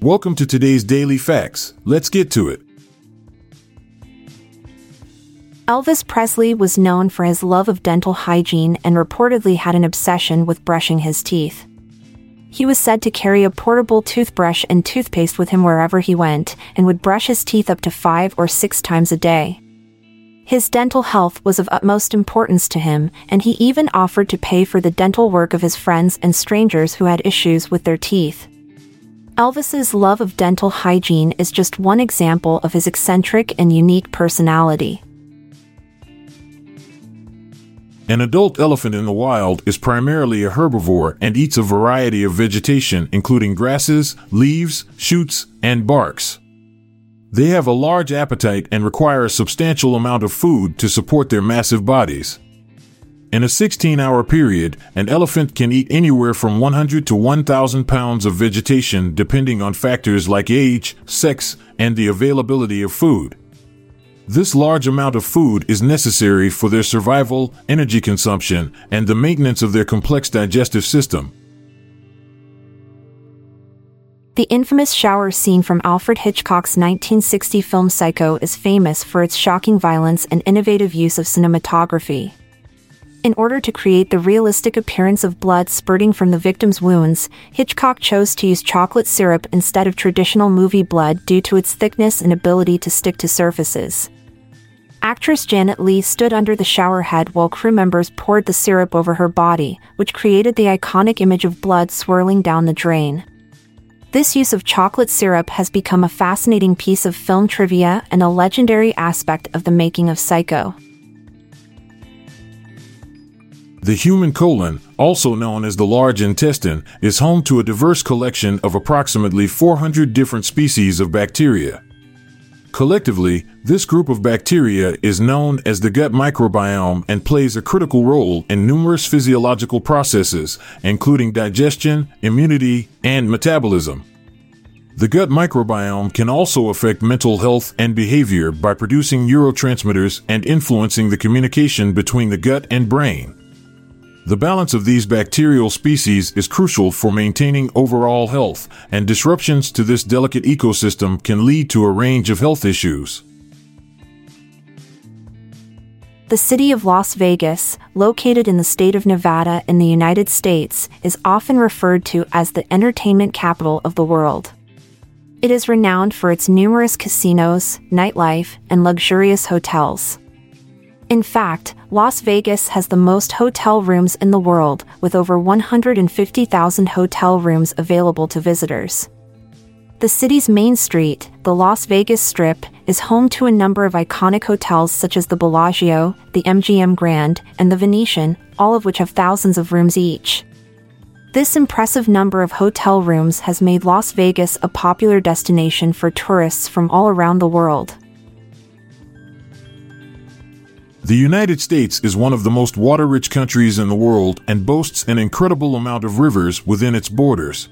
Welcome to today's Daily Facts. Let's get to it. Elvis Presley was known for his love of dental hygiene and reportedly had an obsession with brushing his teeth. He was said to carry a portable toothbrush and toothpaste with him wherever he went and would brush his teeth up to five or six times a day. His dental health was of utmost importance to him, and he even offered to pay for the dental work of his friends and strangers who had issues with their teeth. Elvis's love of dental hygiene is just one example of his eccentric and unique personality. An adult elephant in the wild is primarily a herbivore and eats a variety of vegetation, including grasses, leaves, shoots, and barks. They have a large appetite and require a substantial amount of food to support their massive bodies. In a 16 hour period, an elephant can eat anywhere from 100 to 1,000 pounds of vegetation depending on factors like age, sex, and the availability of food. This large amount of food is necessary for their survival, energy consumption, and the maintenance of their complex digestive system. The infamous shower scene from Alfred Hitchcock's 1960 film Psycho is famous for its shocking violence and innovative use of cinematography. In order to create the realistic appearance of blood spurting from the victim's wounds, Hitchcock chose to use chocolate syrup instead of traditional movie blood due to its thickness and ability to stick to surfaces. Actress Janet Leigh stood under the shower head while crew members poured the syrup over her body, which created the iconic image of blood swirling down the drain. This use of chocolate syrup has become a fascinating piece of film trivia and a legendary aspect of the making of Psycho. The human colon, also known as the large intestine, is home to a diverse collection of approximately 400 different species of bacteria. Collectively, this group of bacteria is known as the gut microbiome and plays a critical role in numerous physiological processes, including digestion, immunity, and metabolism. The gut microbiome can also affect mental health and behavior by producing neurotransmitters and influencing the communication between the gut and brain. The balance of these bacterial species is crucial for maintaining overall health, and disruptions to this delicate ecosystem can lead to a range of health issues. The city of Las Vegas, located in the state of Nevada in the United States, is often referred to as the entertainment capital of the world. It is renowned for its numerous casinos, nightlife, and luxurious hotels. In fact, Las Vegas has the most hotel rooms in the world, with over 150,000 hotel rooms available to visitors. The city's main street, the Las Vegas Strip, is home to a number of iconic hotels such as the Bellagio, the MGM Grand, and the Venetian, all of which have thousands of rooms each. This impressive number of hotel rooms has made Las Vegas a popular destination for tourists from all around the world. The United States is one of the most water rich countries in the world and boasts an incredible amount of rivers within its borders.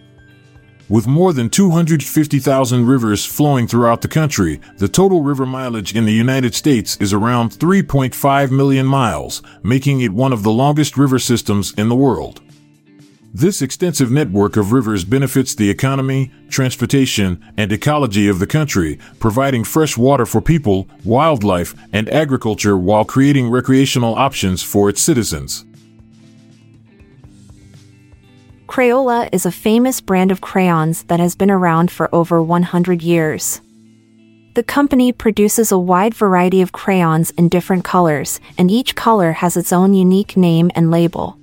With more than 250,000 rivers flowing throughout the country, the total river mileage in the United States is around 3.5 million miles, making it one of the longest river systems in the world. This extensive network of rivers benefits the economy, transportation, and ecology of the country, providing fresh water for people, wildlife, and agriculture while creating recreational options for its citizens. Crayola is a famous brand of crayons that has been around for over 100 years. The company produces a wide variety of crayons in different colors, and each color has its own unique name and label.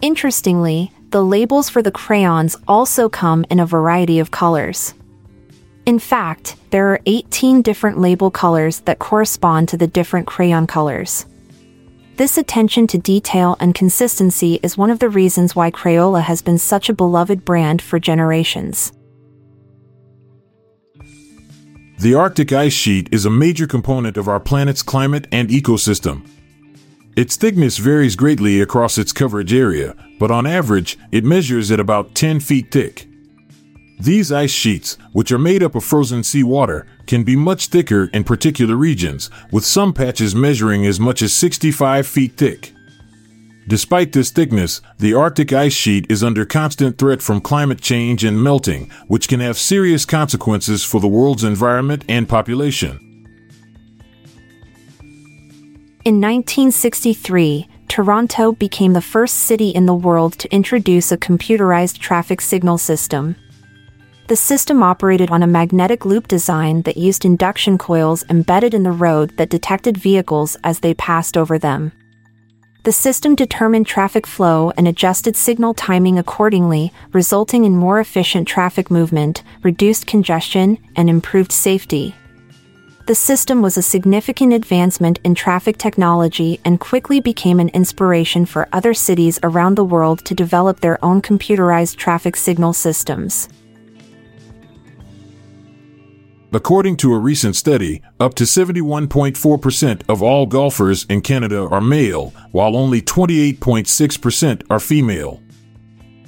Interestingly, the labels for the crayons also come in a variety of colors. In fact, there are 18 different label colors that correspond to the different crayon colors. This attention to detail and consistency is one of the reasons why Crayola has been such a beloved brand for generations. The Arctic ice sheet is a major component of our planet's climate and ecosystem. Its thickness varies greatly across its coverage area, but on average, it measures at about 10 feet thick. These ice sheets, which are made up of frozen seawater, can be much thicker in particular regions, with some patches measuring as much as 65 feet thick. Despite this thickness, the Arctic ice sheet is under constant threat from climate change and melting, which can have serious consequences for the world's environment and population. In 1963, Toronto became the first city in the world to introduce a computerized traffic signal system. The system operated on a magnetic loop design that used induction coils embedded in the road that detected vehicles as they passed over them. The system determined traffic flow and adjusted signal timing accordingly, resulting in more efficient traffic movement, reduced congestion, and improved safety. The system was a significant advancement in traffic technology and quickly became an inspiration for other cities around the world to develop their own computerized traffic signal systems. According to a recent study, up to 71.4% of all golfers in Canada are male, while only 28.6% are female.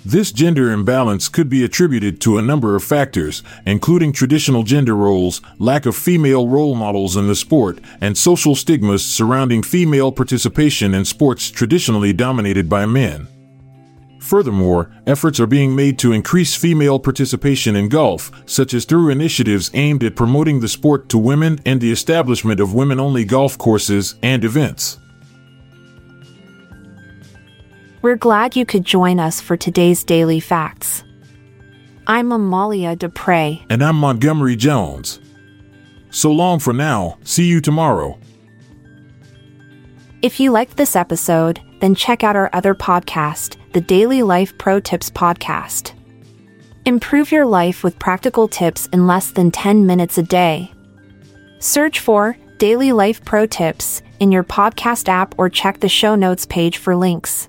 This gender imbalance could be attributed to a number of factors, including traditional gender roles, lack of female role models in the sport, and social stigmas surrounding female participation in sports traditionally dominated by men. Furthermore, efforts are being made to increase female participation in golf, such as through initiatives aimed at promoting the sport to women and the establishment of women only golf courses and events. We're glad you could join us for today's Daily Facts. I'm Amalia Dupre. And I'm Montgomery Jones. So long for now, see you tomorrow. If you liked this episode, then check out our other podcast, the Daily Life Pro Tips Podcast. Improve your life with practical tips in less than 10 minutes a day. Search for Daily Life Pro Tips in your podcast app or check the show notes page for links.